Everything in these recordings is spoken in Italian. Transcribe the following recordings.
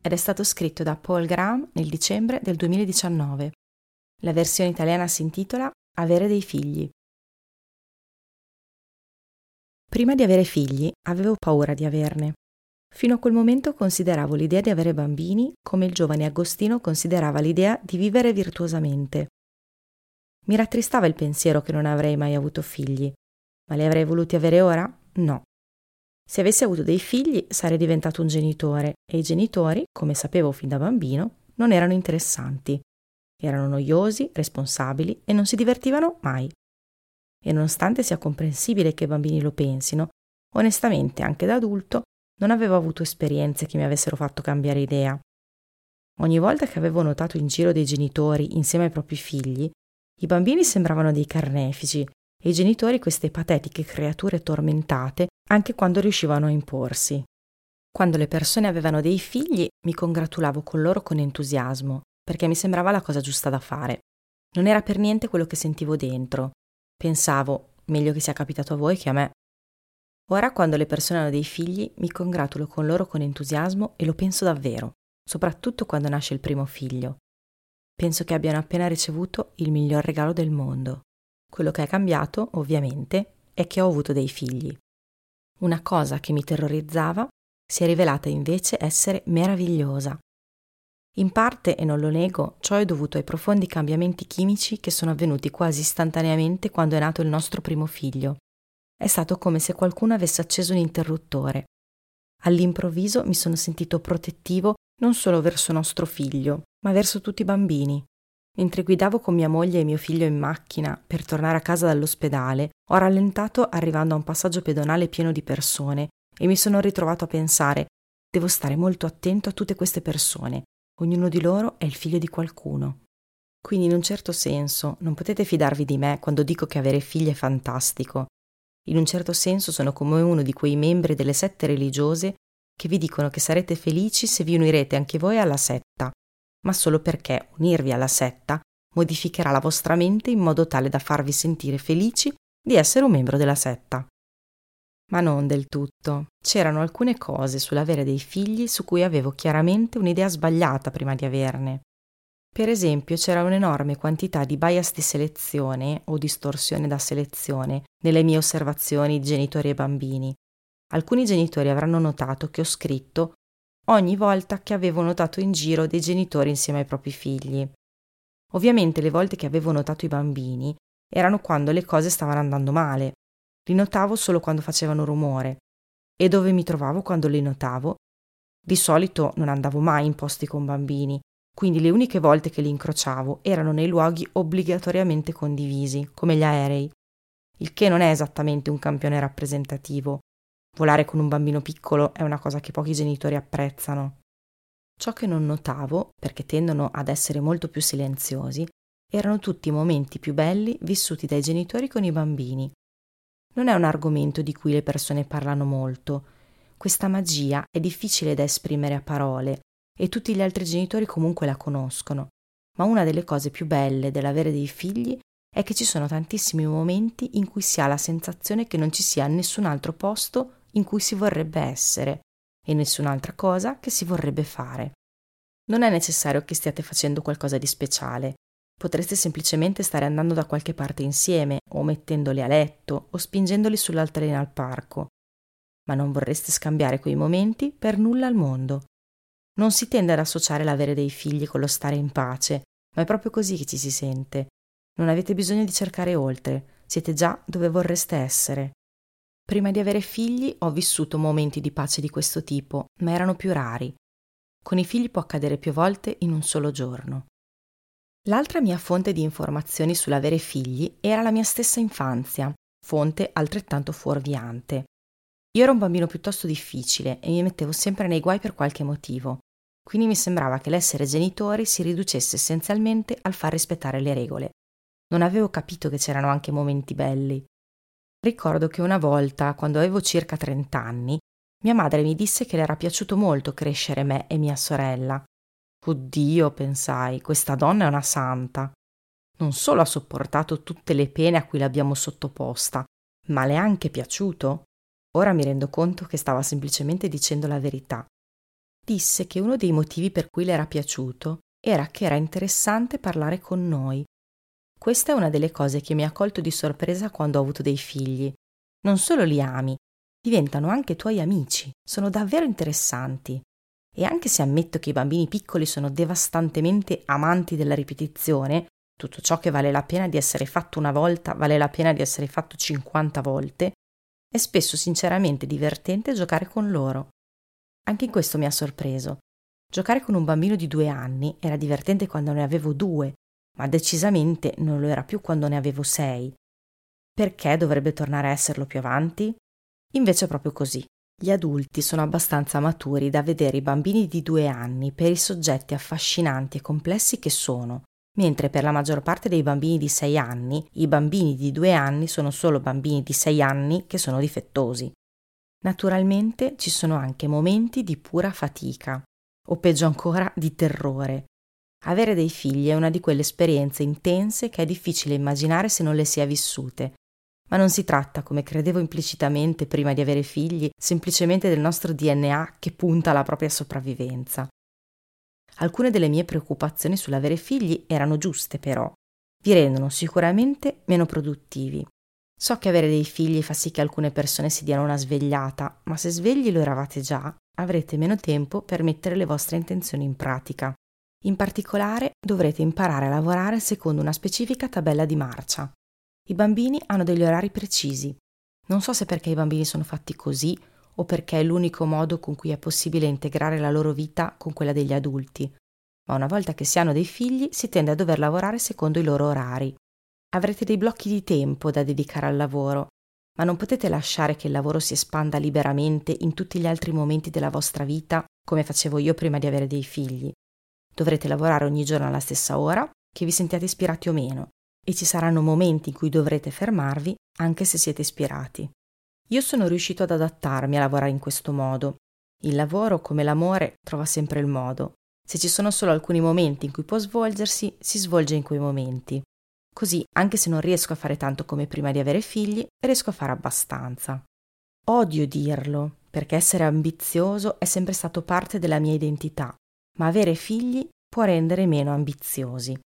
ed è stato scritto da Paul Graham nel dicembre del 2019. La versione italiana si intitola Avere dei figli. Prima di avere figli avevo paura di averne. Fino a quel momento consideravo l'idea di avere bambini come il giovane Agostino considerava l'idea di vivere virtuosamente. Mi rattristava il pensiero che non avrei mai avuto figli, ma li avrei voluti avere ora? No. Se avessi avuto dei figli sarei diventato un genitore e i genitori, come sapevo fin da bambino, non erano interessanti. Erano noiosi, responsabili e non si divertivano mai. E nonostante sia comprensibile che i bambini lo pensino, onestamente anche da adulto non avevo avuto esperienze che mi avessero fatto cambiare idea. Ogni volta che avevo notato in giro dei genitori insieme ai propri figli, i bambini sembravano dei carnefici e i genitori queste patetiche creature tormentate anche quando riuscivano a imporsi. Quando le persone avevano dei figli mi congratulavo con loro con entusiasmo, perché mi sembrava la cosa giusta da fare. Non era per niente quello che sentivo dentro. Pensavo, meglio che sia capitato a voi che a me. Ora, quando le persone hanno dei figli, mi congratulo con loro con entusiasmo e lo penso davvero, soprattutto quando nasce il primo figlio. Penso che abbiano appena ricevuto il miglior regalo del mondo. Quello che è cambiato, ovviamente, è che ho avuto dei figli. Una cosa che mi terrorizzava si è rivelata invece essere meravigliosa. In parte, e non lo nego, ciò è dovuto ai profondi cambiamenti chimici che sono avvenuti quasi istantaneamente quando è nato il nostro primo figlio. È stato come se qualcuno avesse acceso un interruttore. All'improvviso mi sono sentito protettivo non solo verso nostro figlio, ma verso tutti i bambini. Mentre guidavo con mia moglie e mio figlio in macchina per tornare a casa dall'ospedale, ho rallentato arrivando a un passaggio pedonale pieno di persone e mi sono ritrovato a pensare devo stare molto attento a tutte queste persone. Ognuno di loro è il figlio di qualcuno. Quindi in un certo senso non potete fidarvi di me quando dico che avere figli è fantastico. In un certo senso sono come uno di quei membri delle sette religiose che vi dicono che sarete felici se vi unirete anche voi alla setta, ma solo perché unirvi alla setta modificherà la vostra mente in modo tale da farvi sentire felici di essere un membro della setta. Ma non del tutto. C'erano alcune cose sull'avere dei figli su cui avevo chiaramente un'idea sbagliata prima di averne. Per esempio, c'era un'enorme quantità di bias di selezione o distorsione da selezione nelle mie osservazioni genitori e bambini. Alcuni genitori avranno notato che ho scritto ogni volta che avevo notato in giro dei genitori insieme ai propri figli. Ovviamente le volte che avevo notato i bambini erano quando le cose stavano andando male. Li notavo solo quando facevano rumore. E dove mi trovavo quando li notavo? Di solito non andavo mai in posti con bambini, quindi le uniche volte che li incrociavo erano nei luoghi obbligatoriamente condivisi, come gli aerei, il che non è esattamente un campione rappresentativo, Volare con un bambino piccolo è una cosa che pochi genitori apprezzano. Ciò che non notavo, perché tendono ad essere molto più silenziosi, erano tutti i momenti più belli vissuti dai genitori con i bambini. Non è un argomento di cui le persone parlano molto. Questa magia è difficile da esprimere a parole e tutti gli altri genitori comunque la conoscono. Ma una delle cose più belle dell'avere dei figli è che ci sono tantissimi momenti in cui si ha la sensazione che non ci sia nessun altro posto in cui si vorrebbe essere e nessun'altra cosa che si vorrebbe fare. Non è necessario che stiate facendo qualcosa di speciale. Potreste semplicemente stare andando da qualche parte insieme, o mettendoli a letto, o spingendoli sull'altalena al parco. Ma non vorreste scambiare quei momenti per nulla al mondo. Non si tende ad associare l'avere dei figli con lo stare in pace, ma è proprio così che ci si sente. Non avete bisogno di cercare oltre, siete già dove vorreste essere. Prima di avere figli ho vissuto momenti di pace di questo tipo, ma erano più rari. Con i figli può accadere più volte in un solo giorno. L'altra mia fonte di informazioni sull'avere figli era la mia stessa infanzia, fonte altrettanto fuorviante. Io ero un bambino piuttosto difficile e mi mettevo sempre nei guai per qualche motivo. quindi mi sembrava che l'essere genitori si riducesse essenzialmente al far rispettare le regole. Non avevo capito che c'erano anche momenti belli. Ricordo che una volta, quando avevo circa 30 anni, mia madre mi disse che le era piaciuto molto crescere me e mia sorella. Oddio, pensai, questa donna è una santa. Non solo ha sopportato tutte le pene a cui l'abbiamo sottoposta, ma le è anche piaciuto. Ora mi rendo conto che stava semplicemente dicendo la verità. Disse che uno dei motivi per cui le era piaciuto era che era interessante parlare con noi. Questa è una delle cose che mi ha colto di sorpresa quando ho avuto dei figli. Non solo li ami, diventano anche tuoi amici, sono davvero interessanti. E anche se ammetto che i bambini piccoli sono devastantemente amanti della ripetizione, tutto ciò che vale la pena di essere fatto una volta vale la pena di essere fatto 50 volte, è spesso sinceramente divertente giocare con loro. Anche in questo mi ha sorpreso. Giocare con un bambino di due anni era divertente quando ne avevo due, ma decisamente non lo era più quando ne avevo sei. Perché dovrebbe tornare a esserlo più avanti? Invece è proprio così. Gli adulti sono abbastanza maturi da vedere i bambini di due anni per i soggetti affascinanti e complessi che sono, mentre per la maggior parte dei bambini di sei anni i bambini di due anni sono solo bambini di sei anni che sono difettosi. Naturalmente ci sono anche momenti di pura fatica, o peggio ancora di terrore. Avere dei figli è una di quelle esperienze intense che è difficile immaginare se non le si è vissute, ma non si tratta, come credevo implicitamente prima di avere figli, semplicemente del nostro DNA che punta alla propria sopravvivenza. Alcune delle mie preoccupazioni sull'avere figli erano giuste, però. Vi rendono sicuramente meno produttivi. So che avere dei figli fa sì che alcune persone si diano una svegliata, ma se svegli lo eravate già, avrete meno tempo per mettere le vostre intenzioni in pratica. In particolare dovrete imparare a lavorare secondo una specifica tabella di marcia. I bambini hanno degli orari precisi. Non so se perché i bambini sono fatti così o perché è l'unico modo con cui è possibile integrare la loro vita con quella degli adulti, ma una volta che si hanno dei figli si tende a dover lavorare secondo i loro orari. Avrete dei blocchi di tempo da dedicare al lavoro, ma non potete lasciare che il lavoro si espanda liberamente in tutti gli altri momenti della vostra vita come facevo io prima di avere dei figli. Dovrete lavorare ogni giorno alla stessa ora, che vi sentiate ispirati o meno, e ci saranno momenti in cui dovrete fermarvi anche se siete ispirati. Io sono riuscito ad adattarmi a lavorare in questo modo. Il lavoro, come l'amore, trova sempre il modo. Se ci sono solo alcuni momenti in cui può svolgersi, si svolge in quei momenti. Così, anche se non riesco a fare tanto come prima di avere figli, riesco a fare abbastanza. Odio dirlo, perché essere ambizioso è sempre stato parte della mia identità, ma avere figli può rendere meno ambiziosi.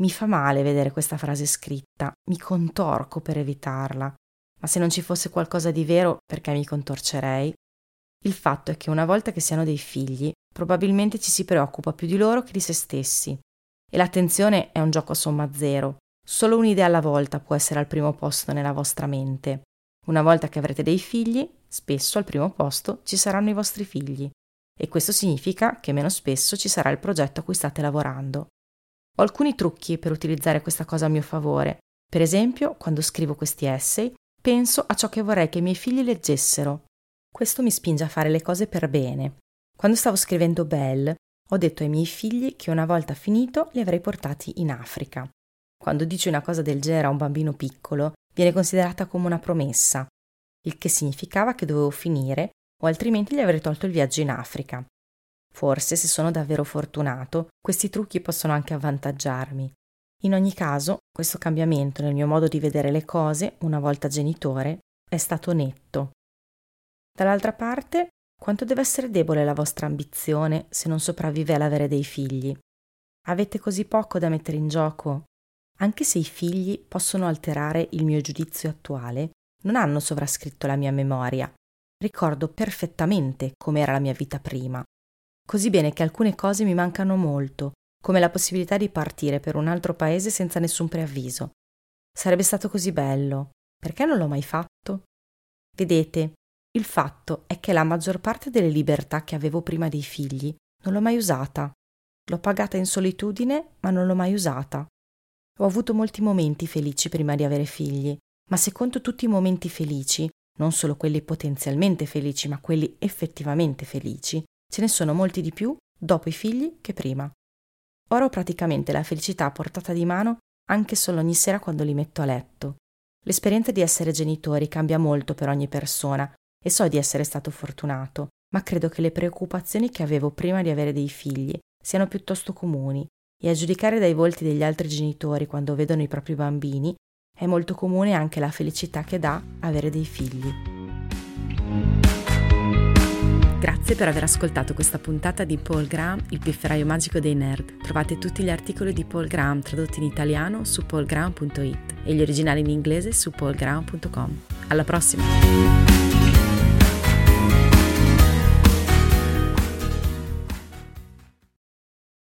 Mi fa male vedere questa frase scritta, mi contorco per evitarla, ma se non ci fosse qualcosa di vero, perché mi contorcerei? Il fatto è che una volta che si hanno dei figli, probabilmente ci si preoccupa più di loro che di se stessi. E l'attenzione è un gioco a somma zero. Solo un'idea alla volta può essere al primo posto nella vostra mente. Una volta che avrete dei figli, spesso al primo posto ci saranno i vostri figli. E questo significa che meno spesso ci sarà il progetto a cui state lavorando. Ho alcuni trucchi per utilizzare questa cosa a mio favore. Per esempio, quando scrivo questi essay, penso a ciò che vorrei che i miei figli leggessero. Questo mi spinge a fare le cose per bene. Quando stavo scrivendo Belle, ho detto ai miei figli che una volta finito li avrei portati in Africa. Quando dici una cosa del genere a un bambino piccolo, viene considerata come una promessa, il che significava che dovevo finire o altrimenti gli avrei tolto il viaggio in Africa. Forse, se sono davvero fortunato, questi trucchi possono anche avvantaggiarmi. In ogni caso, questo cambiamento nel mio modo di vedere le cose, una volta genitore, è stato netto. Dall'altra parte, quanto deve essere debole la vostra ambizione se non sopravvive all'avere dei figli? Avete così poco da mettere in gioco? Anche se i figli possono alterare il mio giudizio attuale, non hanno sovrascritto la mia memoria. Ricordo perfettamente com'era la mia vita prima così bene che alcune cose mi mancano molto, come la possibilità di partire per un altro paese senza nessun preavviso. Sarebbe stato così bello. Perché non l'ho mai fatto? Vedete, il fatto è che la maggior parte delle libertà che avevo prima dei figli non l'ho mai usata. L'ho pagata in solitudine, ma non l'ho mai usata. Ho avuto molti momenti felici prima di avere figli, ma se conto tutti i momenti felici, non solo quelli potenzialmente felici, ma quelli effettivamente felici, Ce ne sono molti di più dopo i figli che prima. Ora ho praticamente la felicità a portata di mano anche solo ogni sera quando li metto a letto. L'esperienza di essere genitori cambia molto per ogni persona e so di essere stato fortunato, ma credo che le preoccupazioni che avevo prima di avere dei figli siano piuttosto comuni e a giudicare dai volti degli altri genitori quando vedono i propri bambini è molto comune anche la felicità che dà avere dei figli. Grazie per aver ascoltato questa puntata di Paul Graham, il pifferaio magico dei nerd. Trovate tutti gli articoli di Paul Graham tradotti in italiano su paulgraham.it e gli originali in inglese su paulgraham.com. Alla prossima!